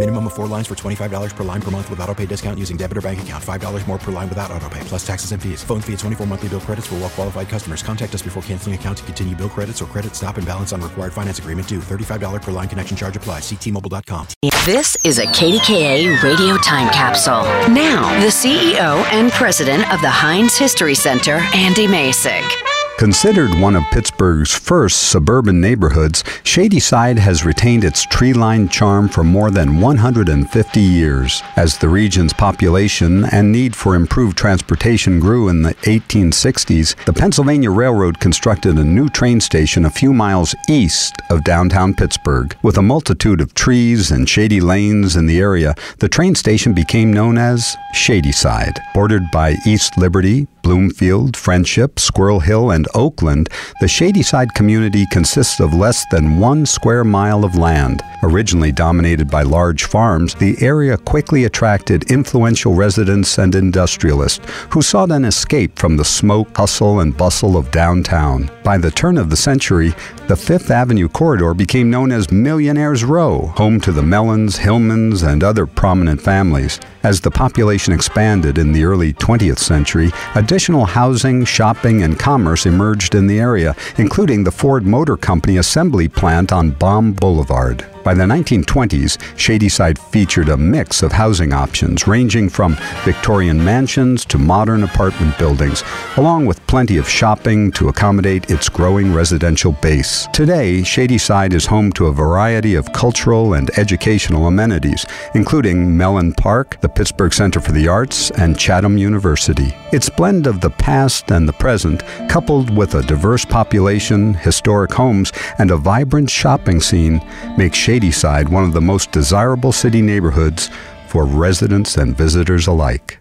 Minimum of four lines for $25 per line per month with auto pay discount using debit or bank account. $5 more per line without auto pay, plus taxes and fees. Phone fee at 24 monthly bill credits for well qualified customers. Contact us before canceling account to continue bill credits or credit stop and balance on required finance agreement due. $35 per line connection charge applies. Ctmobile.com. This is a KDKA radio time capsule. Now, the CEO and president of the Heinz History Center, Andy Masich. Considered one of Pittsburgh's first suburban neighborhoods, Shadyside has retained its tree lined charm for more than 150 years. As the region's population and need for improved transportation grew in the 1860s, the Pennsylvania Railroad constructed a new train station a few miles east of downtown Pittsburgh. With a multitude of trees and shady lanes in the area, the train station became known as Shadyside. Bordered by East Liberty, Bloomfield, Friendship, Squirrel Hill, and Oakland, the Shadyside community consists of less than one square mile of land. Originally dominated by large farms, the area quickly attracted influential residents and industrialists who sought an escape from the smoke, hustle, and bustle of downtown. By the turn of the century, the Fifth Avenue corridor became known as Millionaire's Row, home to the Mellons, Hillmans, and other prominent families. As the population expanded in the early 20th century, additional housing, shopping, and commerce emerged in the area, including the Ford Motor Company assembly plant on Baum Boulevard. By the 1920s, Shadyside featured a mix of housing options ranging from Victorian mansions to modern apartment buildings, along with plenty of shopping to accommodate its growing residential base. Today, Shadyside is home to a variety of cultural and educational amenities, including Mellon Park, the Pittsburgh Center for the Arts, and Chatham University. Its blend of the past and the present, coupled with a diverse population, historic homes, and a vibrant shopping scene, makes Shadyside one of the most desirable city neighborhoods for residents and visitors alike.